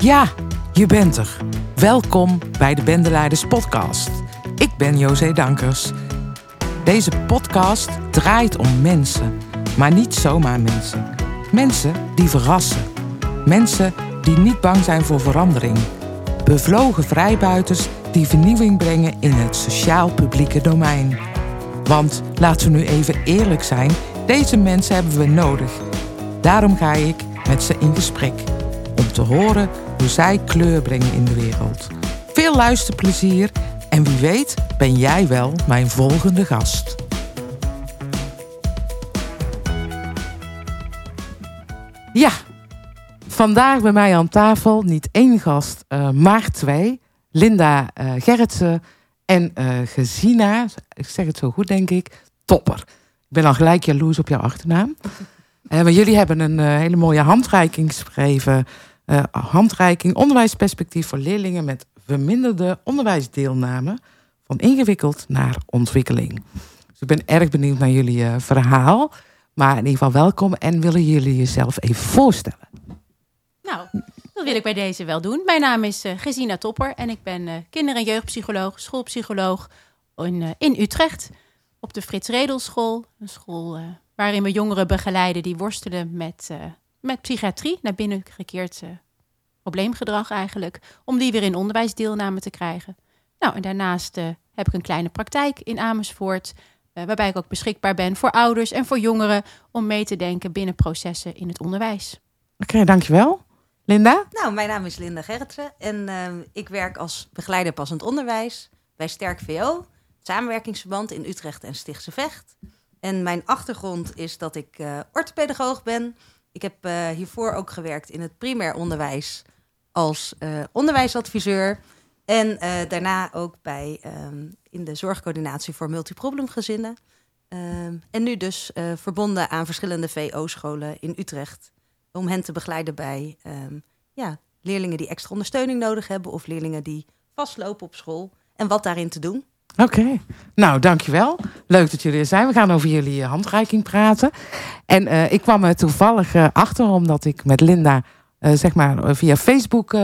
Ja, je bent er. Welkom bij de Bendeleiders Podcast. Ik ben José Dankers. Deze podcast draait om mensen, maar niet zomaar mensen. Mensen die verrassen. Mensen die niet bang zijn voor verandering. Bevlogen vrijbuiters die vernieuwing brengen in het sociaal-publieke domein. Want laten we nu even eerlijk zijn, deze mensen hebben we nodig. Daarom ga ik met ze in gesprek om te horen hoe zij kleur brengen in de wereld. Veel luisterplezier en wie weet ben jij wel mijn volgende gast. Ja, vandaag bij mij aan tafel niet één gast, uh, maar twee. Linda uh, Gerritsen en uh, Gezina, ik zeg het zo goed denk ik, topper. Ik ben al gelijk jaloers op jouw achternaam. Maar jullie hebben een hele mooie handreiking geschreven uh, handreiking onderwijsperspectief voor leerlingen met verminderde onderwijsdeelname van ingewikkeld naar ontwikkeling. Dus ik ben erg benieuwd naar jullie uh, verhaal. Maar in ieder geval welkom en willen jullie jezelf even voorstellen? Nou, dat wil ik bij deze wel doen. Mijn naam is uh, Gesina Topper en ik ben kinder- en jeugdpsycholoog, schoolpsycholoog in, in Utrecht. Op de Frits Redelschool, een school waarin we jongeren begeleiden die worstelen met met psychiatrie naar binnen gekeerd uh, probleemgedrag eigenlijk, om die weer in onderwijsdeelname te krijgen. Nou, en daarnaast uh, heb ik een kleine praktijk in Amersfoort, uh, waarbij ik ook beschikbaar ben voor ouders en voor jongeren om mee te denken binnen processen in het onderwijs. Oké, okay, dankjewel. Linda? Nou, mijn naam is Linda Gerritsen en ik werk als begeleider passend onderwijs bij Sterk VO, samenwerkingsverband in Utrecht en Stichtse Vecht. En mijn achtergrond is dat ik orthopedagoog ben, ik heb uh, hiervoor ook gewerkt in het primair onderwijs als uh, onderwijsadviseur. En uh, daarna ook bij, um, in de zorgcoördinatie voor multiproblemgezinnen. Um, en nu dus verbonden aan verschillende VO-scholen in Utrecht. Om hen te begeleiden bij um, ja, leerlingen die extra ondersteuning nodig hebben. Of leerlingen die vastlopen op school. En wat daarin te doen. Oké, nou dankjewel. Leuk dat jullie er zijn. We gaan over jullie handreiking praten. En uh, ik kwam er toevallig uh, achter omdat ik met Linda zeg maar via Facebook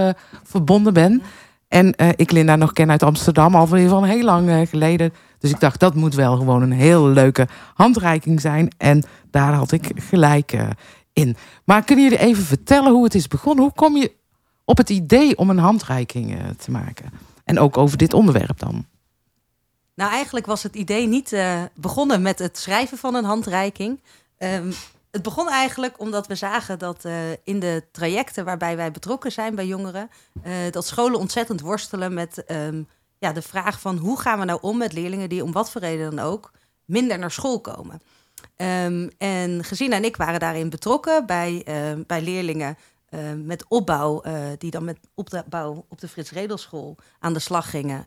verbonden ben. En ik Linda nog ken uit Amsterdam, alweer van heel lang geleden. Dus ik dacht dat moet wel gewoon een heel leuke handreiking zijn. En daar had ik gelijk in. Maar kunnen jullie even vertellen hoe het is begonnen? Hoe kom je op het idee om een handreiking te maken? En ook over dit onderwerp dan. Nou, eigenlijk was het idee niet uh, begonnen met het schrijven van een handreiking. Um, het begon eigenlijk omdat we zagen dat uh, in de trajecten waarbij wij betrokken zijn bij jongeren, uh, dat scholen ontzettend worstelen met um, ja, de vraag van hoe gaan we nou om met leerlingen die om wat voor reden dan ook minder naar school komen. Um, en Gezina en ik waren daarin betrokken bij, bij leerlingen met opbouw, die dan met opbouw op de Frits Redelschool aan de slag gingen.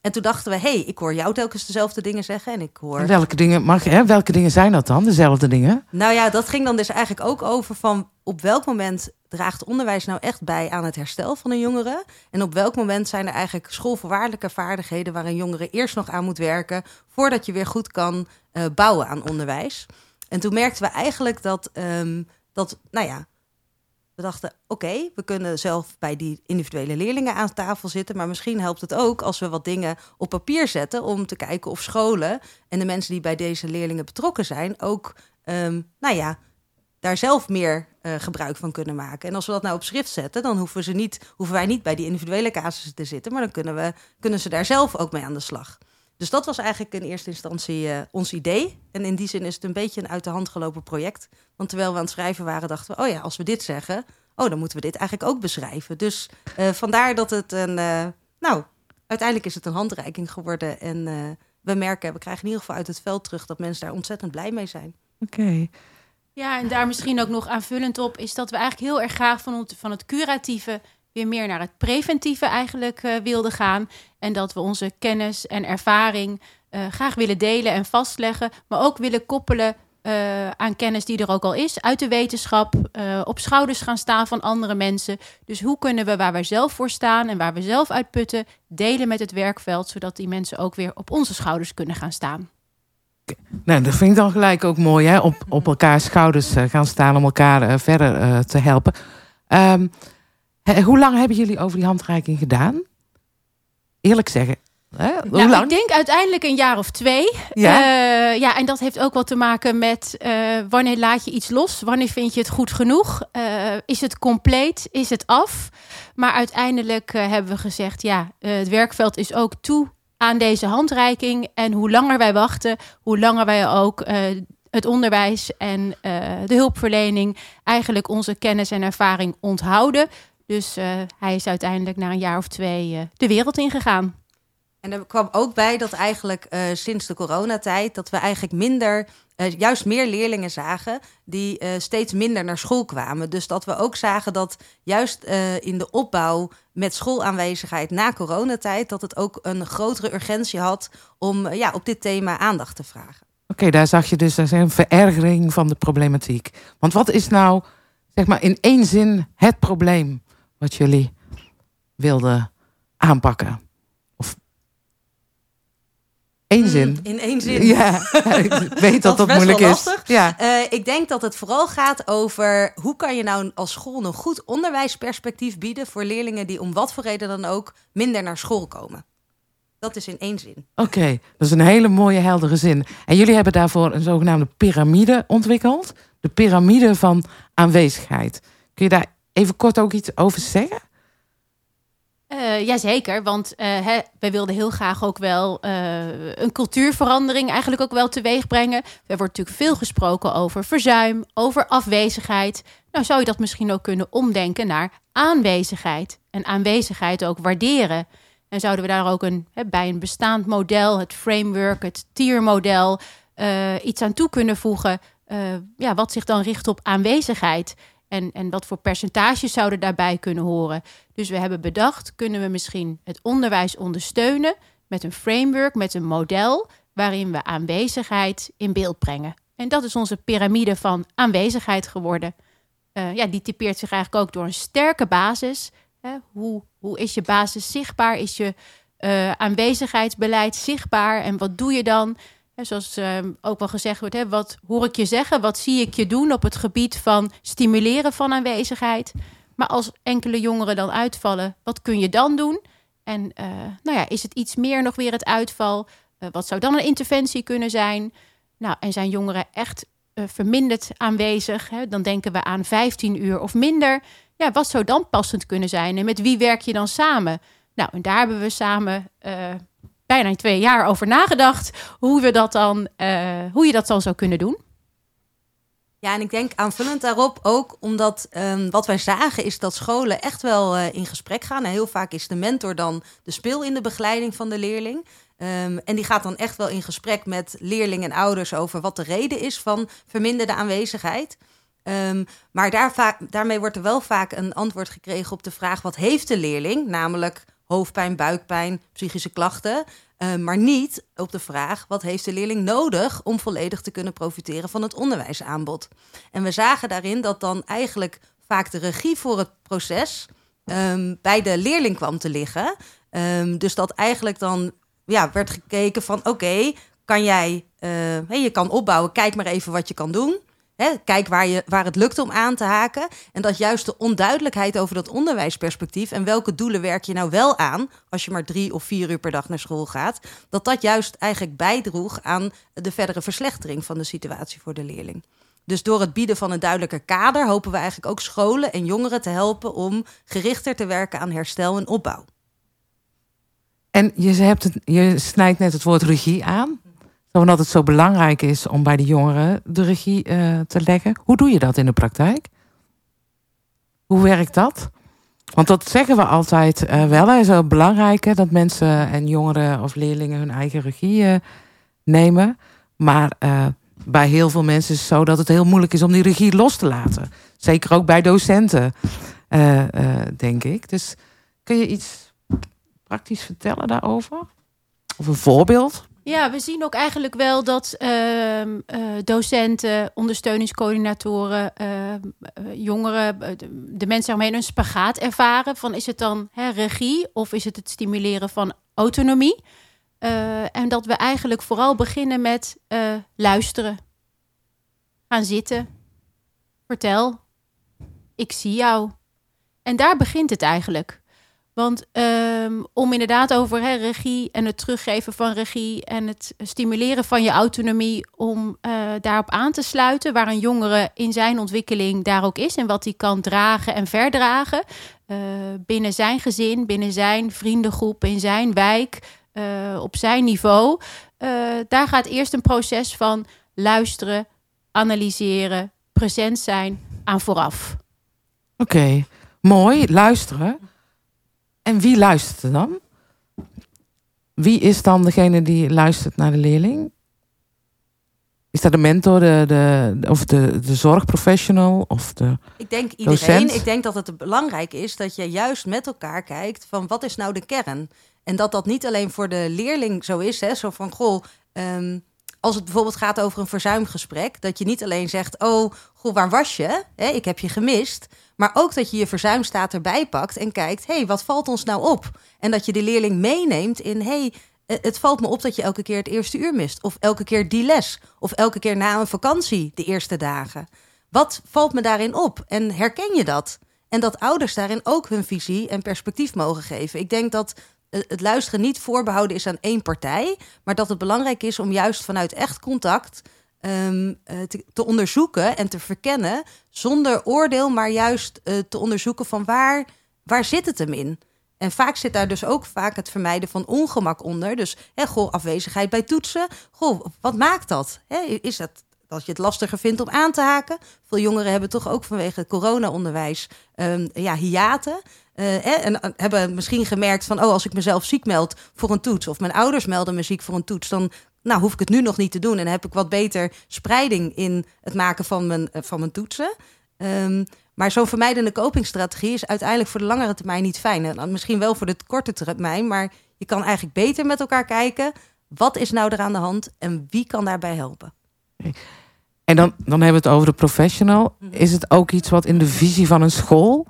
En toen dachten we, hé, hey, ik hoor jou telkens dezelfde dingen zeggen. En ik hoor. Welke dingen, mag, hè, welke dingen zijn dat dan, dezelfde dingen? Nou ja, dat ging dan dus eigenlijk ook over van op welk moment draagt onderwijs nou echt bij aan het herstel van een jongere? En op welk moment zijn er eigenlijk schoolvoorwaardelijke vaardigheden waar een jongere eerst nog aan moet werken voordat je weer goed kan uh, bouwen aan onderwijs? En toen merkten we eigenlijk dat, um, dat nou ja, we dachten, oké, we kunnen zelf bij die individuele leerlingen aan tafel zitten, maar misschien helpt het ook als we wat dingen op papier zetten om te kijken of scholen en de mensen die bij deze leerlingen betrokken zijn ook, um, nou ja, daar zelf meer uh, gebruik van kunnen maken. En als we dat nou op schrift zetten, dan hoeven, ze niet, hoeven wij niet bij die individuele casussen te zitten, maar dan kunnen, we, kunnen ze daar zelf ook mee aan de slag. Dus dat was eigenlijk in eerste instantie uh, ons idee. En in die zin is het een beetje een uit de hand gelopen project. Want terwijl we aan het schrijven waren, dachten we: oh ja, als we dit zeggen, oh, dan moeten we dit eigenlijk ook beschrijven. Dus uh, vandaar dat het een. Uh, nou, uiteindelijk is het een handreiking geworden. En we merken, we krijgen in ieder geval uit het veld terug dat mensen daar ontzettend blij mee zijn. Oké. Okay. Ja, en daar misschien ook nog aanvullend op is dat we eigenlijk heel erg graag van, van het curatieve weer meer naar het preventieve eigenlijk uh, wilden gaan. En dat we onze kennis en ervaring uh, graag willen delen en vastleggen, maar ook willen koppelen uh, aan kennis die er ook al is uit de wetenschap, op schouders gaan staan van andere mensen. Dus hoe kunnen we waar wij zelf voor staan en waar we zelf uitputten, delen met het werkveld, zodat die mensen ook weer op onze schouders kunnen gaan staan. Nou, dat vind ik dan gelijk ook mooi, hè? Op, op elkaar schouders gaan staan om elkaar verder te helpen. Um, Hoe lang hebben jullie over die handreiking gedaan? Eerlijk zeggen. Hè? Hoe Nou, lang? ik denk uiteindelijk een jaar of twee. Ja? Eh, ja, en dat heeft ook wel te maken met eh, wanneer laat je iets los? Wanneer vind je het goed genoeg? Eh, is het compleet? Is het af? Maar uiteindelijk hebben we gezegd, ja, het werkveld is ook toe aan deze handreiking. En hoe langer wij wachten, hoe langer wij ook het onderwijs en de hulpverlening eigenlijk onze kennis en ervaring onthouden. Dus eh, hij is uiteindelijk na een jaar of twee eh, de wereld ingegaan. En er kwam ook bij dat eigenlijk eh, sinds de coronatijd... dat we eigenlijk minder, eh, juist meer leerlingen zagen... die eh, steeds minder naar school kwamen. Dus dat we ook zagen dat juist eh, in de opbouw met schoolaanwezigheid na coronatijd... dat het ook een grotere urgentie had om ja, op dit thema aandacht te vragen. Oké, daar zag je dus een verergering van de problematiek. Want wat is nou, zeg maar in één zin, het probleem wat jullie wilden aanpakken? Of één zin? In één zin. Ja, ik weet dat Dat moeilijk is. Ja. Eh, ik denk dat het vooral gaat over hoe kan je nou als school een goed onderwijsperspectief bieden voor leerlingen die om wat voor reden dan ook minder naar school komen. Dat is in één zin. Oké, dat is een hele mooie, heldere zin. En jullie hebben daarvoor een zogenaamde piramide ontwikkeld. De piramide van aanwezigheid. Kun je daar even kort ook iets over zeggen? Eh jazeker, want eh, hè, wij wilden heel graag ook wel eh, een cultuurverandering eigenlijk ook wel teweeg brengen. Er wordt natuurlijk veel gesproken over verzuim, over afwezigheid. Nou zou je dat misschien ook kunnen omdenken naar aanwezigheid. En aanwezigheid ook waarderen. En zouden we daar ook een, hè, bij een bestaand model, het framework, het tiermodel, iets aan toe kunnen voegen. ja, wat zich dan richt op aanwezigheid. En, en wat voor percentages zouden daarbij kunnen horen. Dus we hebben bedacht, kunnen we misschien het onderwijs ondersteunen met een framework, met een model waarin we aanwezigheid in beeld brengen. En dat is onze piramide van aanwezigheid geworden. Eh, ja, die typeert zich eigenlijk ook door een sterke basis. Hoe, hoe is je basis zichtbaar? Is je eh, aanwezigheidsbeleid zichtbaar? En wat doe je dan? Zoals eh, ook wel gezegd wordt, hè, wat hoor ik je zeggen? Wat zie ik je doen op het gebied van stimuleren van aanwezigheid? Maar als enkele jongeren dan uitvallen, wat kun je dan doen? En eh, nou ja, is het iets meer nog weer het uitval? Eh, wat zou dan een interventie kunnen zijn? Nou, en zijn jongeren echt eh, verminderd aanwezig? Hè? Dan denken we aan 15 uur of minder. Ja, wat zou dan passend kunnen zijn? En met wie werk je dan samen? Nou, en daar hebben we samen bijna twee jaar over nagedacht. Hoe, we dat dan, eh, hoe je dat dan zou kunnen doen. Ja, en ik denk aanvullend daarop ook omdat ehm, wat wij zagen is dat scholen echt wel eh, in gesprek gaan. En heel vaak is de mentor dan de speel in de begeleiding van de leerling. Ehm, en die gaat dan echt wel in gesprek met leerling en ouders over wat de reden is van verminderde aanwezigheid. Ehm, maar daar daarmee wordt er wel vaak een antwoord gekregen op de vraag: wat heeft de leerling? Namelijk hoofdpijn, buikpijn, psychische klachten. Uh, maar niet op de vraag: wat heeft de leerling nodig om volledig te kunnen profiteren van het onderwijsaanbod? En we zagen daarin dat dan eigenlijk vaak de regie voor het proces um, bij de leerling kwam te liggen. Um, dus dat eigenlijk dan ja, werd gekeken van: oké, kan jij, uh, hey, je kan opbouwen, kijk maar even wat je kan doen. Kijk waar, je, waar het lukt om aan te haken. En dat juist de onduidelijkheid over dat onderwijsperspectief en welke doelen werk je nou wel aan als je maar drie of vier uur per dag naar school gaat, dat dat juist eigenlijk bijdroeg aan de verdere verslechtering van de situatie voor de leerling. Dus door het bieden van een duidelijker kader hopen we eigenlijk ook scholen en jongeren te helpen om gerichter te werken aan herstel en opbouw. En je, hebt het, je snijdt net het woord regie aan omdat het zo belangrijk is om bij de jongeren de regie uh, te leggen. Hoe doe je dat in de praktijk? Hoe werkt dat? Want dat zeggen we altijd uh, wel. Het is wel belangrijk hè, dat mensen en jongeren of leerlingen hun eigen regie uh, nemen. Maar bij heel veel mensen is het zo dat het heel moeilijk is om die regie los te laten. Zeker ook bij docenten, denk ik. Dus kun je iets praktisch vertellen daarover? Of een voorbeeld? Ja, we zien ook eigenlijk wel dat uh, uh, docenten, ondersteuningscoördinatoren, uh, jongeren, de, de, mensen omheen een spagaat ervaren. Van is het dan hè, regie of is het het stimuleren van autonomie? Eh, en dat we eigenlijk vooral beginnen met eh, luisteren. Gaan zitten. Vertel. Ik zie jou. En daar begint het eigenlijk. Want ehm, om inderdaad over regie en het teruggeven van regie en het stimuleren van je autonomie, om uh, daarop aan te sluiten waar een jongere in zijn ontwikkeling daar ook is en wat hij kan dragen en verdragen uh, binnen zijn gezin, binnen zijn vriendengroep, in zijn wijk, uh, op zijn niveau. daar gaat eerst een proces van luisteren, analyseren, present zijn aan vooraf. Oké, mooi, luisteren. En wie luistert er dan? Wie is dan degene die luistert naar de leerling? Is dat de mentor, de, de, of de, de zorgprofessional? Of de ik denk iedereen. Ik denk dat het belangrijk is dat je juist met elkaar kijkt van wat is nou de kern? En dat dat niet alleen voor de leerling zo is, hè, zo van goh, um, als het bijvoorbeeld gaat over een verzuimgesprek, dat je niet alleen zegt: Oh, goh, waar was je? Ik heb je gemist. Maar ook dat je je verzuimstaat erbij pakt en kijkt: hey, wat valt ons nou op? En dat je de leerling meeneemt in: hey, het valt me op dat je elke keer het eerste uur mist. Of elke keer die les. Of elke keer na een vakantie, de eerste dagen. Wat valt me daarin op? En herken je dat? En dat ouders daarin ook hun visie en perspectief mogen geven. Ik denk dat het luisteren niet voorbehouden is aan één partij, maar dat het belangrijk is om juist vanuit echt contact um, te, te, onderzoeken en te verkennen, zonder oordeel, maar juist uh, te onderzoeken van waar, waar zit het hem in? En vaak zit daar dus ook vaak het vermijden van ongemak onder. Dus hè, goh, afwezigheid bij toetsen. Goh, wat maakt dat? Hè, is dat dat je het lastiger vindt om aan te haken? Veel jongeren hebben toch ook vanwege corona-onderwijs um, ja, hiaten. Uh, en eh, hebben misschien gemerkt van, oh, als ik mezelf ziek meld voor een toets, of mijn ouders melden me ziek voor een toets, dan nou, hoef ik het nu nog niet te doen. En heb ik wat beter spreiding in het maken van mijn, uh, van mijn toetsen. Um, maar zo'n vermijdende copingstrategie is uiteindelijk voor de langere termijn niet fijn. En misschien wel voor de korte termijn, maar je kan eigenlijk beter met elkaar kijken. Wat is nou er aan de hand en wie kan daarbij helpen? En dan, dan hebben we het over de professional. Mhm. Is het ook iets wat in de visie van een school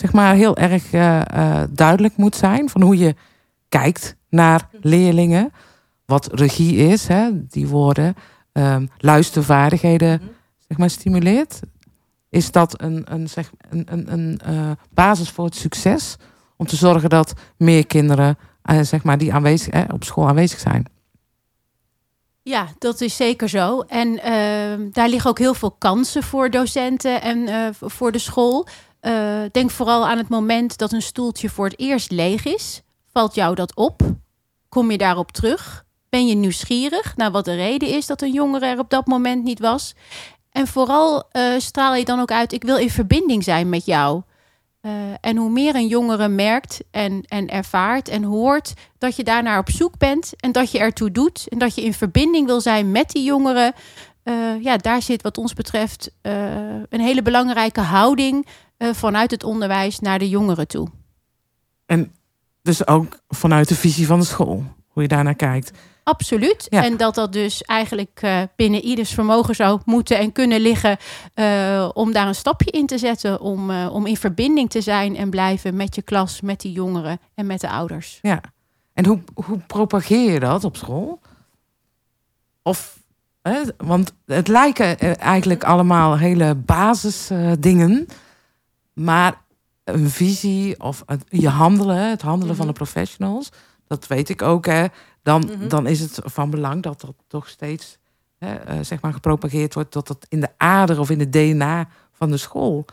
zeg maar, heel erg uh, uh, duidelijk moet zijn. Van hoe je kijkt naar leerlingen. Wat regie is, hè, die woorden. Um, luistervaardigheden mm zeg maar, stimuleert. Is dat een, een, zeg, een, een, een uh, basis voor het succes? Om te zorgen dat meer kinderen zeg maar, die aanwezig, op school aanwezig zijn. Ja, dat is zeker zo. En uh, daar liggen ook heel veel kansen voor docenten en uh, voor de school. Uh, denk vooral aan het moment dat een stoeltje voor het eerst leeg is. Valt jou dat op? Kom je daarop terug? Ben je nieuwsgierig naar wat de reden is dat een jongere er op dat moment niet was? En vooral uh, straal je dan ook uit: ik wil in verbinding zijn met jou. Uh, en hoe meer een jongere merkt en, en ervaart en hoort dat je daarnaar op zoek bent en dat je ertoe doet en dat je in verbinding wil zijn met die jongeren, ja, daar zit wat ons betreft een hele belangrijke houding vanuit het onderwijs naar de jongeren toe. En dus ook vanuit de visie van de school, hoe je daarnaar kijkt. Absoluut. Ja. En dat dat dus eigenlijk uh, binnen ieders vermogen zou moeten en kunnen liggen uh, om daar een stapje in te zetten. Om, uh, om in verbinding te zijn en blijven met je klas, met die jongeren en met de ouders. Ja. En hoe, hoe propageer je dat op school? Of, hè, want het lijken eigenlijk allemaal hele basisdingen. Maar een visie of het, je handelen, het handelen mm -hmm. van de professionals, dat weet ik ook. Hè, dan, mm -hmm. dan is het van belang dat dat toch steeds hè, uh, zeg maar gepropageerd wordt, dat dat in de ader of in het DNA van de school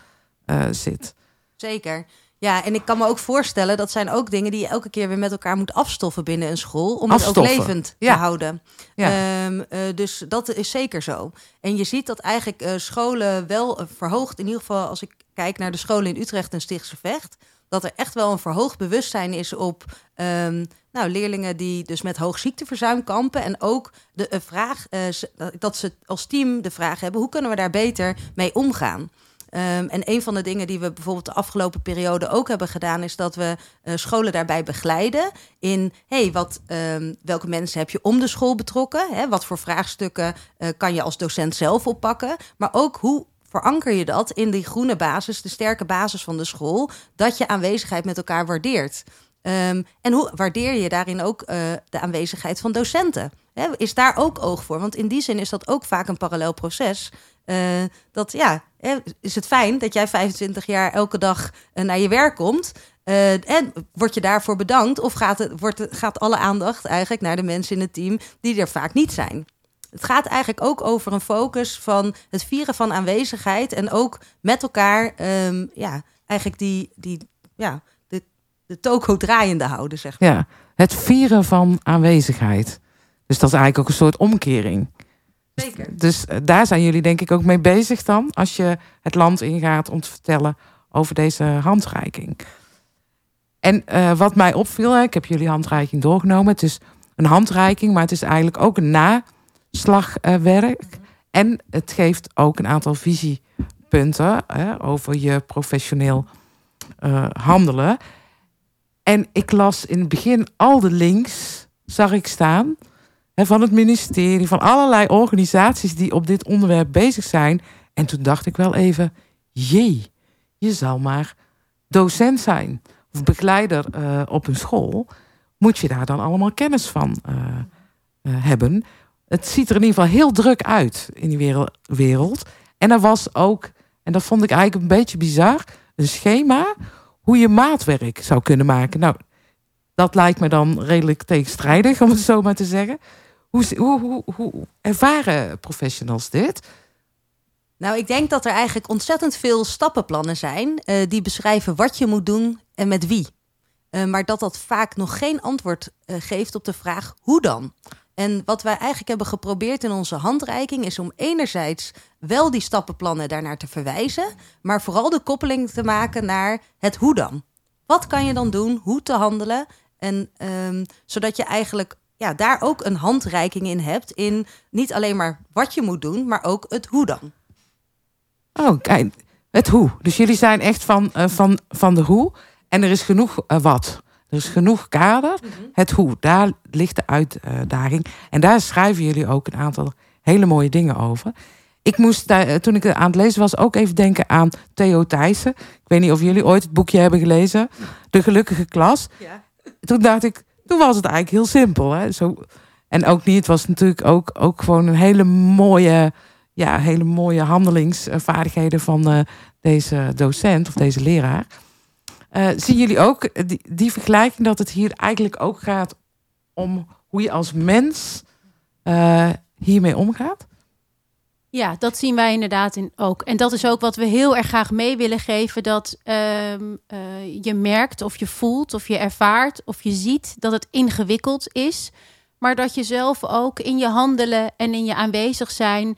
uh, zit. Zeker. Ja, en ik kan me ook voorstellen, dat zijn ook dingen die je elke keer weer met elkaar moet afstoffen binnen een school. Om afstoffen. het ook levend ja. te houden. Ja. Um, uh, dus dat is zeker zo. En je ziet dat eigenlijk uh, scholen wel uh, verhoogd, in ieder geval als ik kijk naar de scholen in Utrecht en Stichtse Vecht, dat er echt wel een verhoogd bewustzijn is op um, nou, leerlingen die dus met hoog ziekteverzuim kampen. En ook de uh, vraag, uh, dat ze als team de vraag hebben: hoe kunnen we daar beter mee omgaan? Um, en een van de dingen die we bijvoorbeeld de afgelopen periode ook hebben gedaan, is dat we uh, scholen daarbij begeleiden in hey, wat, um, welke mensen heb je om de school betrokken? Hè? Wat voor vraagstukken kan je als docent zelf oppakken? Maar ook hoe veranker je dat in die groene basis, de sterke basis van de school, dat je aanwezigheid met elkaar waardeert. Um, en hoe waardeer je daarin ook uh, de aanwezigheid van docenten? Is daar ook oog voor? Want in die zin is dat ook vaak een parallel proces. eh, dat ja, is het fijn dat jij 25 jaar elke dag eh, naar je werk komt. Eh, en word je daarvoor bedankt? Of gaat, het, wordt gaat alle aandacht eigenlijk naar de mensen in het team die er vaak niet zijn? Het gaat eigenlijk ook over een focus van het vieren van aanwezigheid. En ook met elkaar, ehm, ja, eigenlijk die, die ja, de, de toko draaiende houden, zeg maar. Ja, het vieren van aanwezigheid. Dus dat is eigenlijk ook een soort omkering. Zeker. Dus eh, daar zijn jullie denk ik ook mee bezig dan, als je het land ingaat om te vertellen over deze handreiking. En eh, wat mij opviel, hè, ik heb jullie handreiking doorgenomen. Het is een handreiking, maar het is eigenlijk ook een naslagwerk. en het geeft ook een aantal visiepunten hè, over je professioneel eh, handelen. En ik las in het begin al de links, zag ik staan, hè, van het ministerie, van allerlei organisaties die op dit onderwerp bezig zijn. En toen dacht ik wel even, jee, je zal maar docent zijn of begeleider eh, op een school. Moet je daar dan allemaal kennis van eh, hebben? Het ziet er in ieder geval heel druk uit in die wereld-. En er was ook, en dat vond ik eigenlijk een beetje bizar, een schema hoe je maatwerk zou kunnen maken. Nou, dat lijkt me dan redelijk tegenstrijdig, om het zo maar te zeggen. Hoe, hoe, hoe, hoe ervaren professionals dit? Nou, ik denk dat er eigenlijk ontzettend veel stappenplannen zijn eh, die beschrijven wat je moet doen en met wie. Eh, maar dat dat vaak nog geen antwoord eh, geeft op de vraag hoe dan. En wat wij eigenlijk hebben geprobeerd in onze handreiking is om enerzijds wel die stappenplannen daarnaar te verwijzen, maar vooral de koppeling te maken naar het hoe dan. Wat kan je dan doen, hoe te handelen en ehm, zodat je eigenlijk ja, daar ook een handreiking in hebt in niet alleen maar wat je moet doen, maar ook het hoe dan. Oh, kijk, het hoe. Dus jullie zijn echt van, eh, van, van de hoe. En er is genoeg eh, wat. Is genoeg kader. Het hoe, daar ligt de uitdaging. En daar schrijven jullie ook een aantal hele mooie dingen over. Ik moest, daar, eh, toen ik aan het lezen was, ook even denken aan Theo Thijssen. Ik weet niet of jullie ooit het boekje hebben gelezen. De Gelukkige Klas. Ja. Toen dacht ik, toen was het eigenlijk heel simpel. Hè? Zo, en ook niet, het was natuurlijk ook, ook gewoon een hele mooie, ja, hele mooie handelingsvaardigheden van eh, deze docent of deze leraar. Eh, zien jullie ook die, die vergelijking dat het hier eigenlijk ook gaat om hoe je als mens eh, hiermee omgaat? Ja, dat zien wij inderdaad in ook. En dat is ook wat we heel erg graag mee willen geven. Dat ehm, eh, je merkt of je voelt of je ervaart of je ziet dat het ingewikkeld is. Maar dat je zelf ook in je handelen en in je aanwezig zijn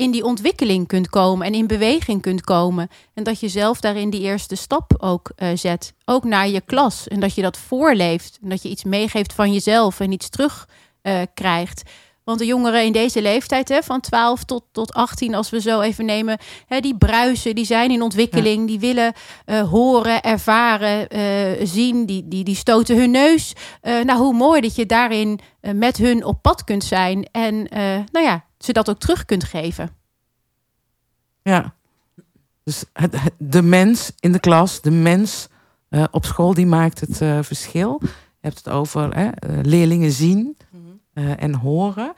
in die ontwikkeling kunt komen en in beweging kunt komen. En dat je zelf daarin die eerste stap ook eh, zet. Ook naar je klas. En dat je dat voorleeft. En dat je iets meegeeft van jezelf en iets terug eh, krijgt. Want de jongeren in deze leeftijd, hè, van 12 tot, tot 18, als we zo even nemen, hè, die bruisen, die zijn in ontwikkeling, die willen eh, horen, ervaren, zien, die, die, die stoten hun neus. Nou, hoe mooi dat je daarin met hun op pad kunt zijn en nou ja, ze dat ook terug kunt geven. Ja. Dus het, het- de mens in de klas, de mens eh, op school, die maakt het eh, verschil. Je hebt het over hè, eh, leerlingen zien eh, en horen.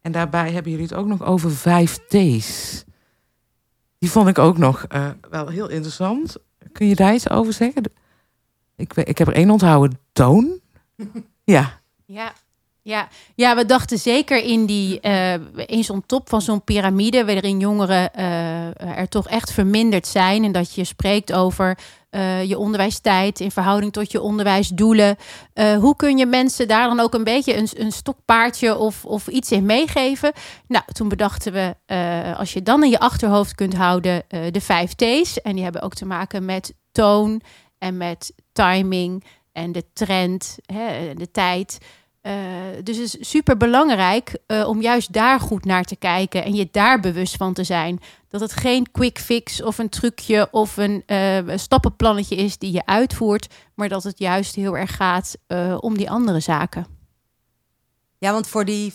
En daarbij hebben jullie het ook nog over vijf T's. Die vond ik ook nog wel heel interessant. Kun je daar iets over zeggen? Ik, ik heb er één onthouden. Toon? Ja. Ja. Ja, ja, we dachten zeker in, die, eh, in zo'n top van zo'n piramide, waarin jongeren eh, er toch echt verminderd zijn. En dat je spreekt over eh, je onderwijstijd in verhouding tot je onderwijsdoelen. Hoe kun je mensen daar dan ook een beetje een, een stokpaardje of, of iets in meegeven? Nou, toen bedachten we, als je dan in je achterhoofd kunt houden, de vijf T's. En die hebben ook te maken met toon en met timing en de trend, hè, de tijd. Eh, dus het is super belangrijk om juist daar goed naar te kijken en je daar bewust van te zijn. Dat het geen quick fix of een trucje of een eh, stappenplannetje is die je uitvoert, maar dat het juist heel erg gaat eh, om die andere zaken. Ja, want voor die 50%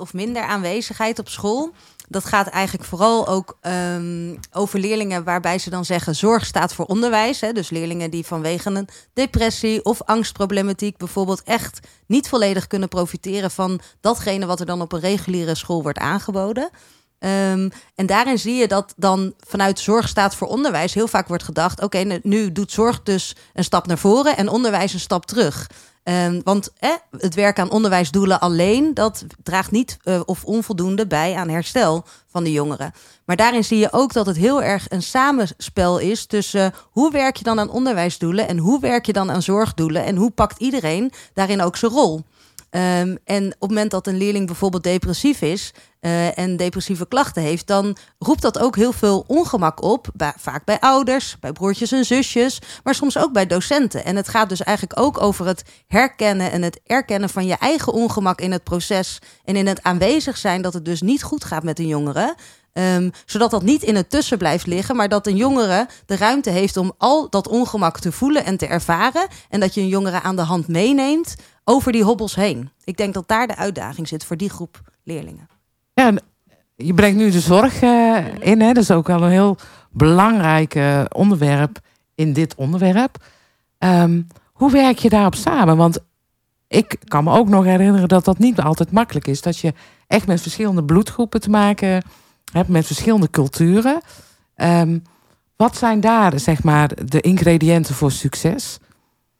of minder aanwezigheid op school, dat gaat eigenlijk vooral ook ehm, over leerlingen waarbij ze dan zeggen zorg staat voor onderwijs. Hè? Dus leerlingen die vanwege een depressie of angstproblematiek bijvoorbeeld echt niet volledig kunnen profiteren van datgene wat er dan op een reguliere school wordt aangeboden. Ehm, en daarin zie je dat dan vanuit Zorg staat voor onderwijs heel vaak wordt gedacht: oké, nu doet zorg dus een stap naar voren en onderwijs een stap terug. Um, want eh, het werk aan onderwijsdoelen alleen, dat draagt niet uh, of onvoldoende bij aan herstel van de jongeren. Maar daarin zie je ook dat het heel erg een samenspel is tussen uh, hoe werk je dan aan onderwijsdoelen en hoe werk je dan aan zorgdoelen en hoe pakt iedereen daarin ook zijn rol. Um, en op het moment dat een leerling bijvoorbeeld depressief is uh, en depressieve klachten heeft, dan roept dat ook heel veel ongemak op. Bij, vaak bij ouders, bij broertjes en zusjes, maar soms ook bij docenten. En het gaat dus eigenlijk ook over het herkennen en het erkennen van je eigen ongemak in het proces en in het aanwezig zijn dat het dus niet goed gaat met een jongere. Um, zodat dat niet in het tussen blijft liggen, maar dat een jongere de ruimte heeft om al dat ongemak te voelen en te ervaren. En dat je een jongere aan de hand meeneemt over die hobbels heen. Ik denk dat daar de uitdaging zit voor die groep leerlingen. Ja, je brengt nu de zorg uh, in. Hè? Dat is ook wel een heel belangrijk uh, onderwerp in dit onderwerp. Um, hoe werk je daarop samen? Want ik kan me ook nog herinneren dat dat niet altijd makkelijk is. Dat je echt met verschillende bloedgroepen te maken hebt, met verschillende culturen. Um, wat zijn daar, zeg maar, de ingrediënten voor succes?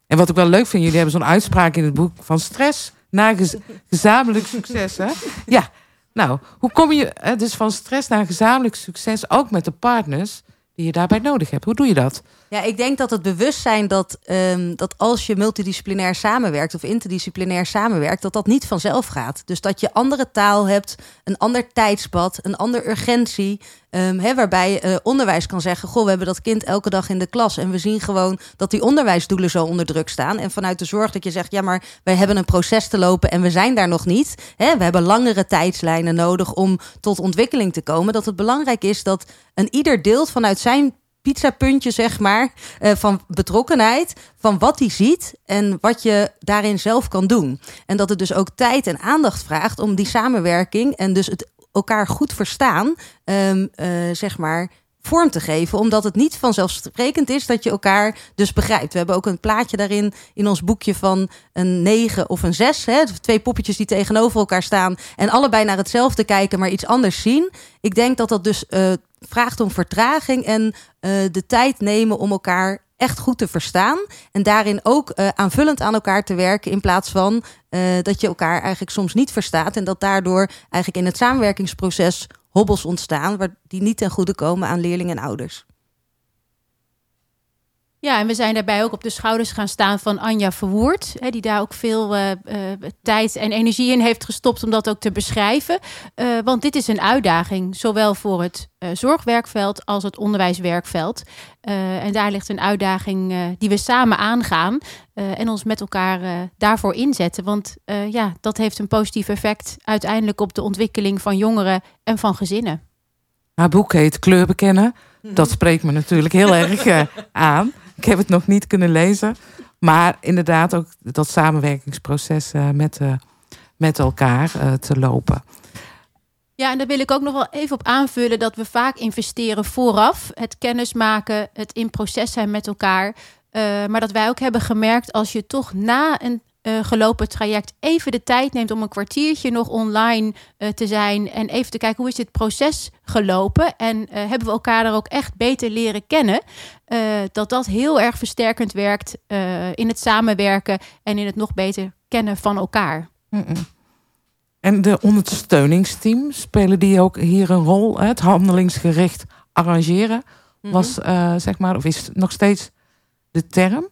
En wat ik wel leuk vind, jullie hebben zo'n uitspraak in het boek van stress naar gez gezamenlijk succes. Hè? Ja, nou, hoe kom je dus van stress naar gezamenlijk succes, ook met de partners die je daarbij nodig hebt? Hoe doe je dat? Ja, ik denk dat het bewustzijn dat, um, dat als je multidisciplinair samenwerkt of interdisciplinair samenwerkt, dat dat niet vanzelf gaat. Dus dat je andere taal hebt, een ander tijdspad, een andere urgentie. Hè, waarbij uh, onderwijs kan zeggen: Goh, we hebben dat kind elke dag in de klas. En we zien gewoon dat die onderwijsdoelen zo onder druk staan. En vanuit de zorg dat je zegt: Ja, maar wij hebben een proces te lopen en we zijn daar nog niet. We hebben langere tijdslijnen nodig om tot ontwikkeling te komen. Dat het belangrijk is dat een ieder deelt vanuit zijn pizzapuntje, zeg maar, uh, van betrokkenheid, van wat hij ziet en wat je daarin zelf kan doen. En dat het dus ook tijd en aandacht vraagt om die samenwerking en dus het elkaar goed verstaan, um, uh, zeg maar, vorm te geven. Omdat het niet vanzelfsprekend is dat je elkaar dus begrijpt. We hebben ook een plaatje daarin in ons boekje van een 9 of een 6. Hè? Twee poppetjes die tegenover elkaar staan en allebei naar hetzelfde kijken, maar iets anders zien. Ik denk dat dat dus uh, vraagt om vertraging en uh, de tijd nemen om elkaar echt goed te verstaan. En daarin ook uh, aanvullend aan elkaar te werken. In plaats van uh, dat je elkaar eigenlijk soms niet verstaat. En dat daardoor eigenlijk in het samenwerkingsproces hobbels ontstaan. Waar die niet ten goede komen aan leerlingen en ouders. Ja, en we zijn daarbij ook op de schouders gaan staan van Anja Verwoerd. Hè, die daar ook veel uh, uh, tijd en energie in heeft gestopt om dat ook te beschrijven. Uh, want dit is een uitdaging, zowel voor het zorgwerkveld als het onderwijswerkveld. en daar ligt een uitdaging die we samen aangaan en ons met elkaar daarvoor inzetten. Want ja, dat heeft een positief effect uiteindelijk op de ontwikkeling van jongeren en van gezinnen. Haar boek heet Kleur bekennen. Dat spreekt me natuurlijk heel erg aan. Ik heb het nog niet kunnen lezen. Maar inderdaad ook dat samenwerkingsproces uh, met, uh, met elkaar uh, te lopen. Ja, en daar wil ik ook nog wel even op aanvullen dat we vaak investeren vooraf. Het kennismaken, het in proces zijn met elkaar. maar dat wij ook hebben gemerkt als je toch na een uh, gelopen traject even de tijd neemt om een kwartiertje nog online uh, te zijn en even te kijken hoe is dit proces gelopen en uh, hebben we elkaar er ook echt beter leren kennen, dat dat heel erg versterkend werkt in het samenwerken en in het nog beter kennen van elkaar. Mm -mm. En de ondersteuningsteams spelen die ook hier een rol? Het handelingsgericht arrangeren Mhm. was zeg maar, of is nog steeds de term?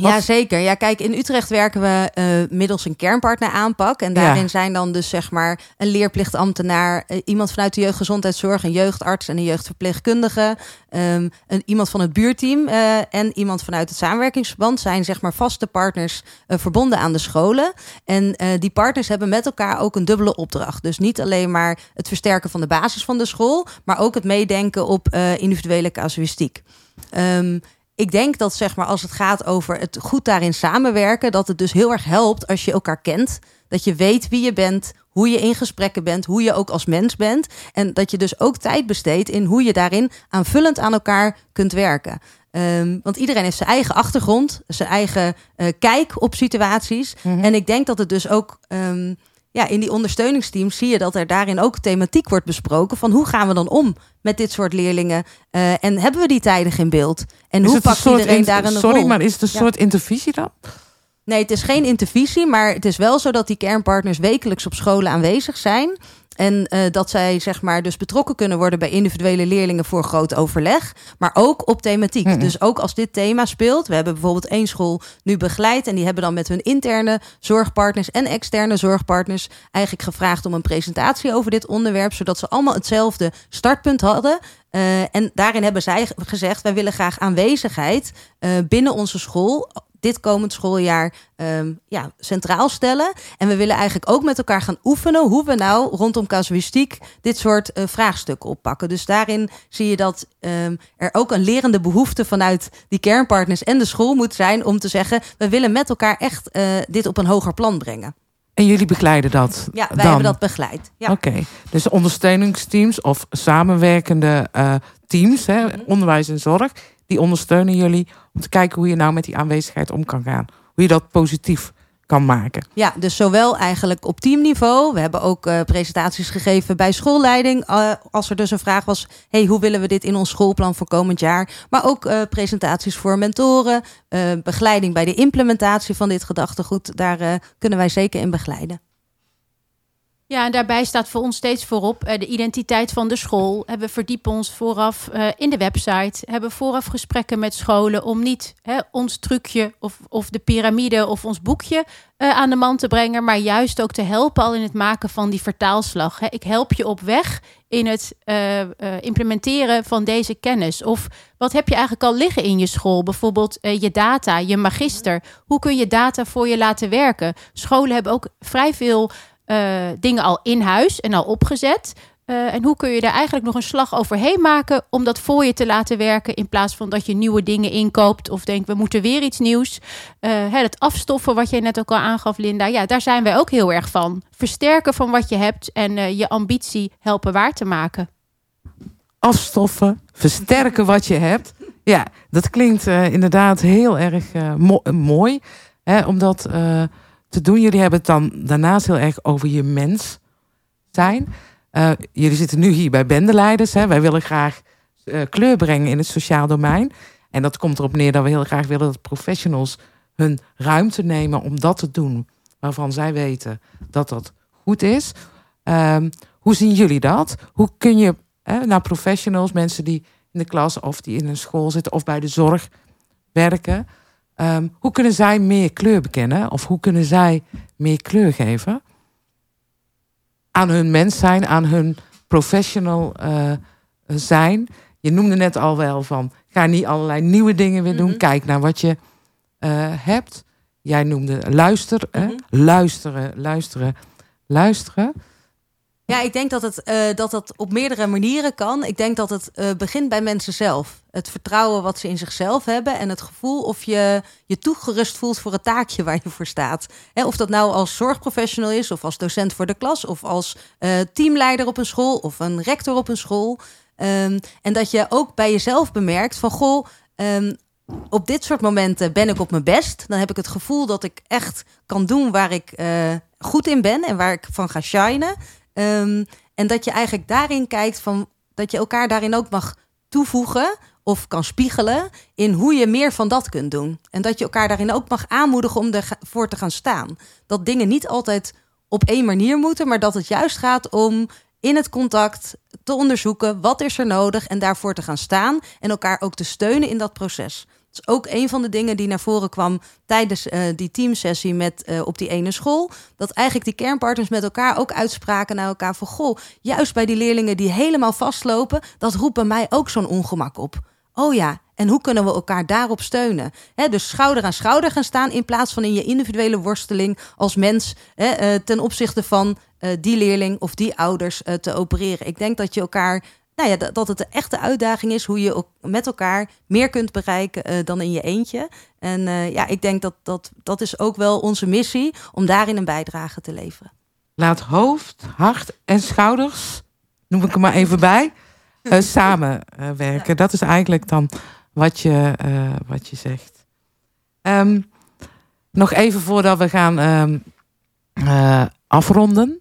Wat? Ja, zeker. Ja, kijk, in Utrecht werken we uh, middels een kernpartner aanpak. En daarin ja. zijn dan dus zeg maar een leerplichtambtenaar, uh, iemand vanuit de jeugdgezondheidszorg, een jeugdarts en een jeugdverpleegkundige, um, een, iemand van het buurteam uh, en iemand vanuit het samenwerkingsverband zijn zeg maar vaste partners verbonden aan de scholen. En die partners hebben met elkaar ook een dubbele opdracht. Dus niet alleen maar het versterken van de basis van de school, maar ook het meedenken op individuele casuïstiek. Um, ik denk dat zeg maar als het gaat over het goed daarin samenwerken, dat het dus heel erg helpt als je elkaar kent. Dat je weet wie je bent, hoe je in gesprekken bent, hoe je ook als mens bent. En dat je dus ook tijd besteedt in hoe je daarin aanvullend aan elkaar kunt werken. Um, want iedereen heeft zijn eigen achtergrond, zijn eigen uh, kijk op situaties. Mm -hmm. En ik denk dat het dus ook um, ja, in die ondersteuningsteams zie je dat er daarin ook thematiek wordt besproken van hoe gaan we dan om met dit soort leerlingen uh, en hebben we die tijdig in beeld en hoe pakt iedereen daar een Sorry, maar is het een soort intervisie dan? Nee, het is geen intervisie, maar het is wel zo dat die kernpartners wekelijks op scholen aanwezig zijn. En uh, dat zij zeg maar dus betrokken kunnen worden bij individuele leerlingen voor groot overleg, maar ook op thematiek. Mm Dus ook als dit thema speelt, we hebben bijvoorbeeld één school nu begeleid en die hebben dan met hun interne zorgpartners en externe zorgpartners eigenlijk gevraagd om een presentatie over dit onderwerp, zodat ze allemaal hetzelfde startpunt hadden. Uh, en daarin hebben zij gezegd: wij willen graag aanwezigheid uh, binnen onze school dit komend schooljaar um, ja, centraal stellen. En we willen eigenlijk ook met elkaar gaan oefenen hoe we nou rondom casuïstiek dit soort uh, vraagstukken oppakken. Dus daarin zie je dat um, er ook een lerende behoefte vanuit die kernpartners en de school moet zijn om te zeggen: we willen met elkaar echt uh, dit op een hoger plan brengen. En jullie begeleiden dat? Ja, wij hebben dat begeleid. Ja. Oké, dus ondersteuningsteams of samenwerkende uh, teams, hè, mhm. onderwijs en zorg, die ondersteunen jullie om te kijken hoe je nou met die aanwezigheid om kan gaan. Hoe je dat positief kan maken. Ja, dus zowel eigenlijk op teamniveau. We hebben ook uh, presentaties gegeven bij schoolleiding. Uh, als er dus een vraag was, hey, hoe willen we dit in ons schoolplan voor komend jaar? Maar ook uh, presentaties voor mentoren, begeleiding bij de implementatie van dit gedachtegoed. Daar kunnen wij zeker in begeleiden. Ja, en daarbij staat voor ons steeds voorop uh, de identiteit van de school. We verdiepen ons vooraf uh, in de website. Hebben vooraf gesprekken met scholen om niet hè, ons trucje of, of de piramide of ons boekje aan de man te brengen, maar juist ook te helpen al in het maken van die vertaalslag. Ik help je op weg in het implementeren van deze kennis. Of wat heb je eigenlijk al liggen in je school? Bijvoorbeeld je data, je magister. Hoe kun je data voor je laten werken? Scholen hebben ook vrij veel uh, dingen al in huis en al opgezet. Uh, en hoe kun je daar eigenlijk nog een slag overheen maken om dat voor je te laten werken in plaats van dat je nieuwe dingen inkoopt of denkt we moeten weer iets nieuws. Uh, hè, het afstoffen wat jij net ook al aangaf, Linda, ja, daar zijn wij ook heel erg van. Versterken van wat je hebt en je ambitie helpen waar te maken. Afstoffen, versterken wat je hebt. Ja, dat klinkt inderdaad heel erg mo mooi, hè, omdat te doen. Jullie hebben het dan daarnaast heel erg over je mens zijn. Uh, jullie zitten nu hier bij bendeleiders. Hè. Wij willen graag uh, kleur brengen in het sociaal domein. En dat komt erop neer dat we heel graag willen dat professionals hun ruimte nemen om dat te doen waarvan zij weten dat dat goed is. Um, hoe zien jullie dat? Hoe kun je naar professionals, mensen die in de klas of die in een school zitten of bij de zorg werken, Um, hoe kunnen zij meer kleur bekennen? Of hoe kunnen zij meer kleur geven? Aan hun mens zijn, aan hun professional uh, zijn. Je noemde net al wel van, ga niet allerlei nieuwe dingen weer doen. Mm -hmm. Kijk naar wat je uh, hebt. Jij noemde luister, mm -hmm. luisteren, luisteren, luisteren. Ja, ik denk dat het uh, dat, dat op meerdere manieren kan. Ik denk dat het uh, begint bij mensen zelf. Het vertrouwen wat ze in zichzelf hebben en het gevoel of je je toegerust voelt voor het taakje waar je voor staat. Of dat nou als zorgprofessional is, of als docent voor de klas, of als uh, teamleider op een school, of een rector op een school. Um, en dat je ook bij jezelf bemerkt van goh. Um, op dit soort momenten ben ik op mijn best. Dan heb ik het gevoel dat ik echt kan doen waar ik goed in ben en waar ik van ga shinen. Um, en dat je eigenlijk daarin kijkt van dat je elkaar daarin ook mag toevoegen of kan spiegelen in hoe je meer van dat kunt doen. En dat je elkaar daarin ook mag aanmoedigen om ervoor te gaan staan. Dat dingen niet altijd op één manier moeten, maar dat het juist gaat om in het contact te onderzoeken wat is er nodig en daarvoor te gaan staan en elkaar ook te steunen in dat proces is ook een van de dingen die naar voren kwam tijdens uh, die teamsessie met uh, op die ene school. Dat eigenlijk die kernpartners met elkaar ook uitspraken naar elkaar van goh, juist bij die leerlingen die helemaal vastlopen, dat roept bij mij ook zo'n ongemak op. Oh ja, en hoe kunnen we elkaar daarop steunen? He, dus schouder aan schouder gaan staan in plaats van in je individuele worsteling als mens uh, ten opzichte van die leerling of die ouders te opereren. Ik denk dat je elkaar nou ja, dat het de echte uitdaging is hoe je met elkaar meer kunt bereiken uh, dan in je eentje. En uh, ja, ik denk dat, dat dat is ook wel onze missie om daarin een bijdrage te leveren. Laat hoofd, hart en schouders, noem ik er maar even bij, uh, samenwerken. Ja. Dat is eigenlijk dan wat je, wat je zegt. Um, nog even voordat we gaan um, afronden.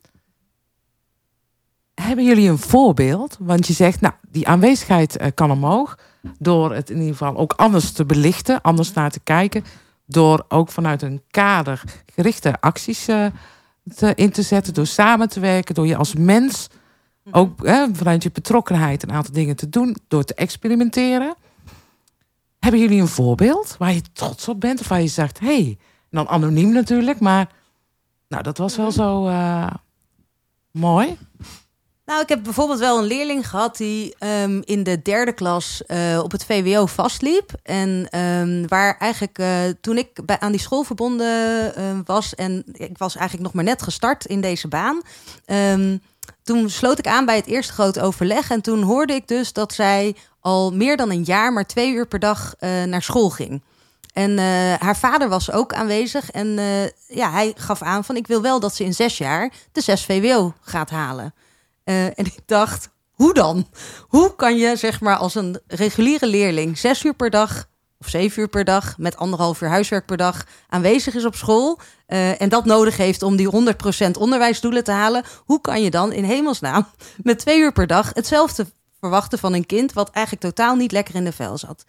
Hebben jullie een voorbeeld? Want je zegt, nou, die aanwezigheid eh, kan omhoog. Door het in ieder geval ook anders te belichten, anders naar te kijken. Door ook vanuit een kader gerichte acties uh, te, in te zetten. Door samen te werken. Door je als mens ook hè, vanuit je betrokkenheid een aantal dingen te doen. Door te experimenteren. Hebben jullie een voorbeeld waar je trots op bent? Of waar je zegt, hé, hey, dan anoniem natuurlijk. Maar nou, dat was wel zo uh, mooi. Nou, ik heb bijvoorbeeld wel een leerling gehad die um, in de derde klas uh, op het VWO vastliep. En um, waar eigenlijk uh, toen ik bij, aan die school verbonden uh, was en ik was eigenlijk nog maar net gestart in deze baan. Toen sloot ik aan bij het eerste grote overleg en toen hoorde ik dus dat zij al meer dan een jaar maar twee uur per dag naar school ging. En haar vader was ook aanwezig en ja, hij gaf aan van ik wil wel dat ze in zes jaar de zes VWO gaat halen. Uh, en ik dacht, hoe dan? Hoe kan je, zeg maar, als een reguliere leerling zes uur per dag of zeven uur per dag met anderhalf uur huiswerk per dag aanwezig is op school uh, en dat nodig heeft om die 100% onderwijsdoelen te halen, hoe kan je dan in hemelsnaam met twee uur per dag hetzelfde verwachten van een kind wat eigenlijk totaal niet lekker in de vel zat?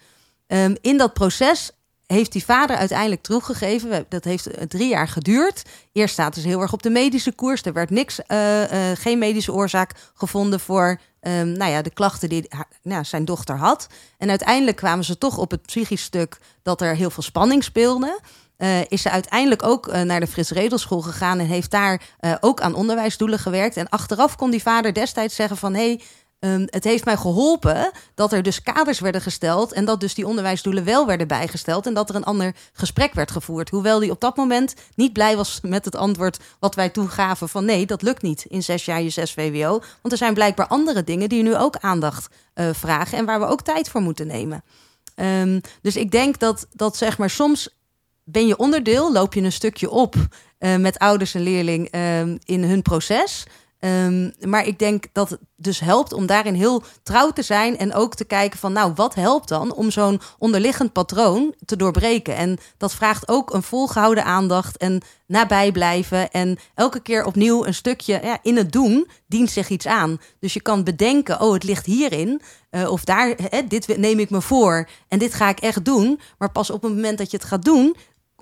Um, in dat proces heeft die vader uiteindelijk teruggegeven. Dat heeft drie jaar geduurd. Eerst staat ze heel erg op de medische koers. Er werd niks, uh, uh, geen medische oorzaak gevonden voor um, nou ja, de klachten die zijn dochter had. En uiteindelijk kwamen ze toch op het psychisch stuk dat er heel veel spanning speelde. Is ze uiteindelijk ook naar de Frits Redelschool gegaan en heeft daar ook aan onderwijsdoelen gewerkt. En achteraf kon die vader destijds zeggen van hé, hey, Um, het heeft mij geholpen dat er dus kaders werden gesteld en dat dus die onderwijsdoelen wel werden bijgesteld en dat er een ander gesprek werd gevoerd. Hoewel die op dat moment niet blij was met het antwoord wat wij toegaven van nee, dat lukt niet in zes jaar je zes VWO. Want er zijn blijkbaar andere dingen die nu ook aandacht uh, vragen en waar we ook tijd voor moeten nemen. Um, dus ik denk dat, dat zeg maar soms ben je onderdeel, loop je een stukje op uh, met ouders en leerling uh, in hun proces. Um, maar ik denk dat het dus helpt om daarin heel trouw te zijn en ook te kijken van, nou, wat helpt dan om zo'n onderliggend patroon te doorbreken? En dat vraagt ook een volgehouden aandacht en nabij blijven en elke keer opnieuw een stukje ja, in het doen dient zich iets aan. Dus je kan bedenken, oh, het ligt hierin uh, of daar, hè, dit neem ik me voor en dit ga ik echt doen. Maar pas op het moment dat je het gaat doen,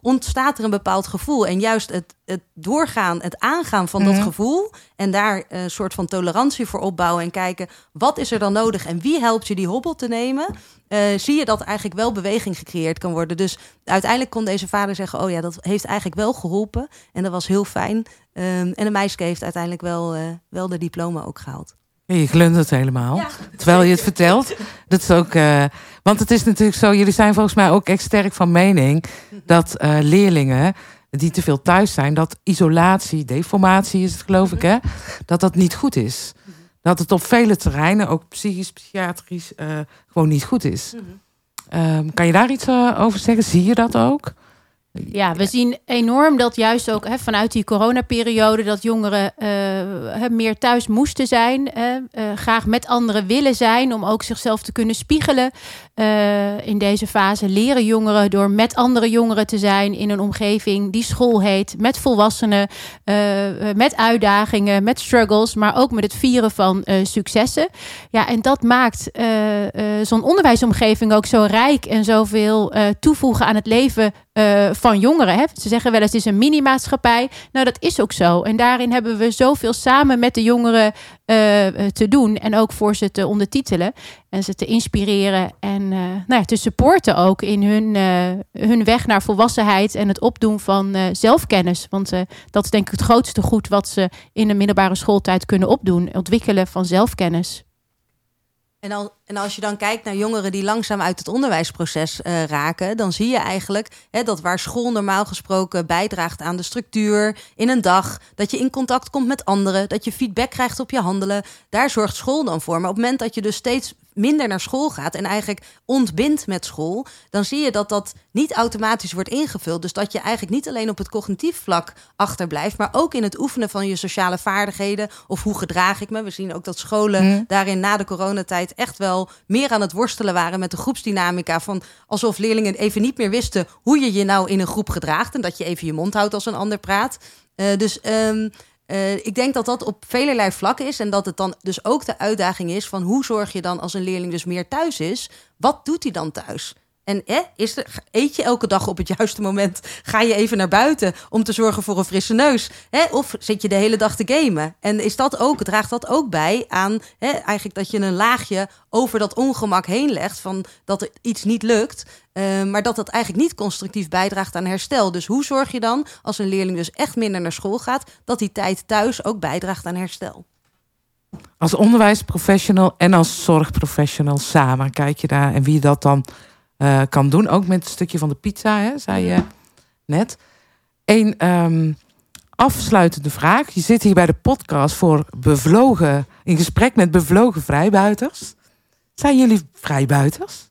ontstaat er een bepaald gevoel. En juist het, het doorgaan, het aangaan van dat mm. gevoel en daar een soort van tolerantie voor opbouwen en kijken wat is er dan nodig en wie helpt je die hobbel te nemen, uh, zie je dat eigenlijk wel beweging gecreëerd kan worden. Dus uiteindelijk kon deze vader zeggen: Oh ja, dat heeft eigenlijk wel geholpen en dat was heel fijn. Um, en de meisje heeft uiteindelijk wel, uh, wel de diploma ook gehaald. Je glundert helemaal. Ja, terwijl je het vertelt. Dat is ook. Uh, want het is natuurlijk zo, jullie zijn volgens mij ook echt sterk van mening dat uh, leerlingen die te veel thuis zijn, dat isolatie, deformatie is het geloof ik, hè, dat dat niet goed is. Dat het op vele terreinen, ook psychisch, psychiatrisch, uh, gewoon niet goed is. Um, kan je daar iets over zeggen? Zie je dat ook? Ja, we zien enorm dat juist ook hè, vanuit die coronaperiode dat jongeren uh, meer thuis moesten zijn, uh, graag met anderen willen zijn om ook zichzelf te kunnen spiegelen. Uh, in deze fase leren jongeren door met andere jongeren te zijn in een omgeving die school heet, met volwassenen, met uitdagingen, met struggles, maar ook met het vieren van successen. Ja, en dat maakt zo'n onderwijsomgeving ook zo rijk en zoveel toevoegen aan het leven van jongeren. Hè? Ze zeggen wel eens, het is een mini-maatschappij. Nou, dat is ook zo. En daarin hebben we zoveel samen met de jongeren te doen. En ook voor ze te ondertitelen. En ze te inspireren. En uh, nou ja, te supporten ook in hun, hun weg naar volwassenheid. En het opdoen van zelfkennis. Want dat is denk ik het grootste goed wat ze in de middelbare schooltijd kunnen opdoen. Ontwikkelen van zelfkennis. En, en als je dan kijkt naar jongeren die langzaam uit het onderwijsproces uh, raken, dan zie je eigenlijk hè, dat waar school normaal gesproken bijdraagt aan de structuur in een dag, dat je in contact komt met anderen, dat je feedback krijgt op je handelen, daar zorgt school dan voor. Maar op het moment dat je dus steeds minder naar school gaat en eigenlijk ontbindt met school, dan zie je dat dat niet automatisch wordt ingevuld. Dus dat je eigenlijk niet alleen op het cognitief vlak achterblijft, maar ook in het oefenen van je sociale vaardigheden of hoe gedraag ik me. We zien ook dat scholen mm. daarin na de coronatijd echt wel meer aan het worstelen waren met de groepsdynamica van alsof leerlingen even niet meer wisten hoe je je nou in een groep gedraagt en dat je even je mond houdt als een ander praat. Uh, dus um, eh, ik denk dat dat op velelei vlakken is. En dat het dan dus ook de uitdaging is van hoe zorg je dan als een leerling dus meer thuis is? Wat doet hij dan thuis? En eh, is er, eet je elke dag op het juiste moment? Ga je even naar buiten om te zorgen voor een frisse neus? Of zit je de hele dag te gamen? En is dat ook, draagt dat ook bij aan eigenlijk dat je een laagje over dat ongemak heen legt van dat er iets niet lukt, uh, maar dat dat eigenlijk niet constructief bijdraagt aan herstel. Dus hoe zorg je dan, als een leerling dus echt minder naar school gaat, dat die tijd thuis ook bijdraagt aan herstel? Als onderwijsprofessional en als zorgprofessional samen kijk je daar en wie dat dan uh, kan doen. Ook met het stukje van de pizza, hè, zei je net. Een um, afsluitende vraag. Je zit hier bij de podcast voor bevlogen, in gesprek met bevlogen vrijbuiters. Zijn jullie vrijbuiters?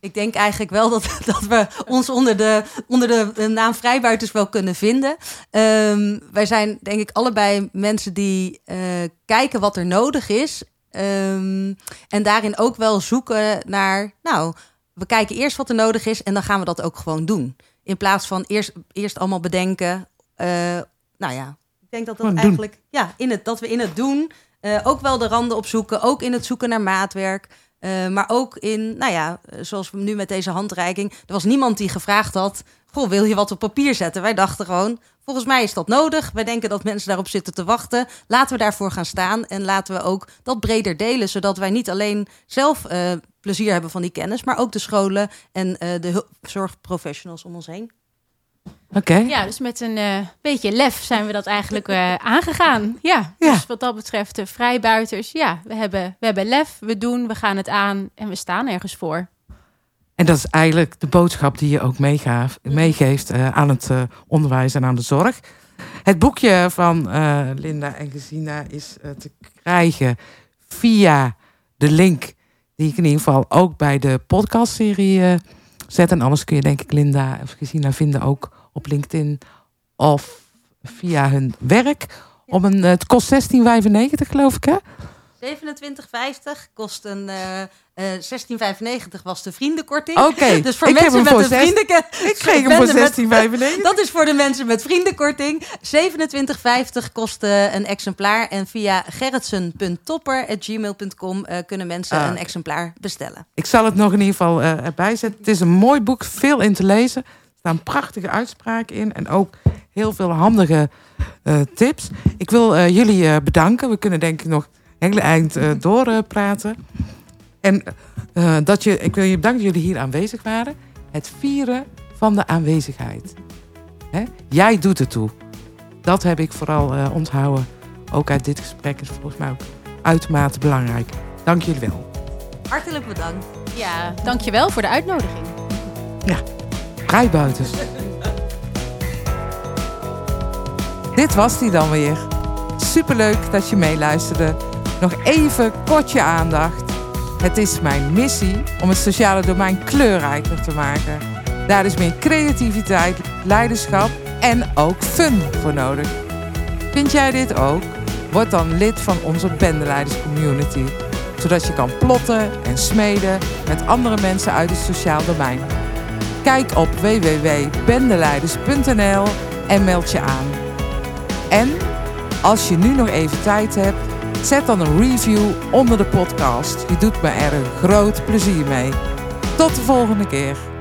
Ik denk eigenlijk wel dat, dat we ons onder de, onder de naam vrijbuiters wel kunnen vinden. Um, wij zijn denk ik allebei mensen die uh, kijken wat er nodig is. Um, en daarin ook wel zoeken naar, nou, we kijken eerst wat er nodig is en dan gaan we dat ook gewoon doen. In plaats van eerst, eerst allemaal bedenken. Uh, nou ja, ik denk dat dat eigenlijk, ja, in het, dat we in het doen uh, ook wel de randen opzoeken. Ook in het zoeken naar maatwerk. Uh, maar ook in, nou ja, zoals we nu met deze handreiking. Er was niemand die gevraagd had: Goh, wil je wat op papier zetten? Wij dachten gewoon: volgens mij is dat nodig. Wij denken dat mensen daarop zitten te wachten. Laten we daarvoor gaan staan en laten we ook dat breder delen, zodat wij niet alleen zelf uh, plezier hebben van die kennis, maar ook de scholen en uh, de zorgprofessionals om ons heen. Oké. Okay. Ja, dus met een uh, beetje lef zijn we dat eigenlijk uh, aangegaan. Ja, ja, dus wat dat betreft de vrijbuiters, ja, we hebben, we hebben lef, we doen, we gaan het aan en we staan ergens voor. En dat is eigenlijk de boodschap die je ook meegaaf, meegeeft uh, aan het onderwijs en aan de zorg. Het boekje van Linda en Gesina is te krijgen via de link die ik in ieder geval ook bij de podcastserie zet. En anders kun je denk ik Linda of Gesina vinden ook op LinkedIn of via hun werk. Om een, het kost 16,95 geloof ik hè? 27,50 kost een uh, uh, 16,95 was de vriendenkorting. Oké, okay. dus voor mensen met een vrienden... Ik kreeg hem voor 16,95. Dat is voor de mensen met vriendenkorting. 27,50 kost uh, een exemplaar. En via gerritsen.topper.gmail.com uh, kunnen mensen ah. een exemplaar bestellen. Ik zal het nog in ieder geval erbij zetten. Het is een mooi boek, veel in te lezen. Er staan prachtige uitspraken in. En ook heel veel handige tips. Ik wil jullie bedanken. We kunnen denk ik nog hele eind uh, doorpraten. en uh, dat je, ik wil je bedanken dat jullie hier aanwezig waren. Het vieren van de aanwezigheid. Hè? Jij doet het toe. Dat heb ik vooral uh, onthouden. Ook uit dit gesprek is volgens mij ook uitermate belangrijk. Dank jullie wel. Hartelijk bedankt. Ja, dankjewel voor de uitnodiging. Ja, vrijbuiters. Dit was die dan weer. Superleuk dat je meeluisterde. Nog even kort je aandacht. Het is mijn missie om het sociale domein kleurrijker te maken. Daar is meer creativiteit, leiderschap en ook fun voor nodig. Vind jij dit ook? Word dan lid van onze bendeleiderscommunity. Zodat je kan plotten en smeden met andere mensen uit het sociaal domein. Kijk op www.bendeleiders.nl en meld je aan. En als je nu nog even tijd hebt, Zet dan een review onder de podcast. Je doet me er een groot plezier mee. Tot de volgende keer.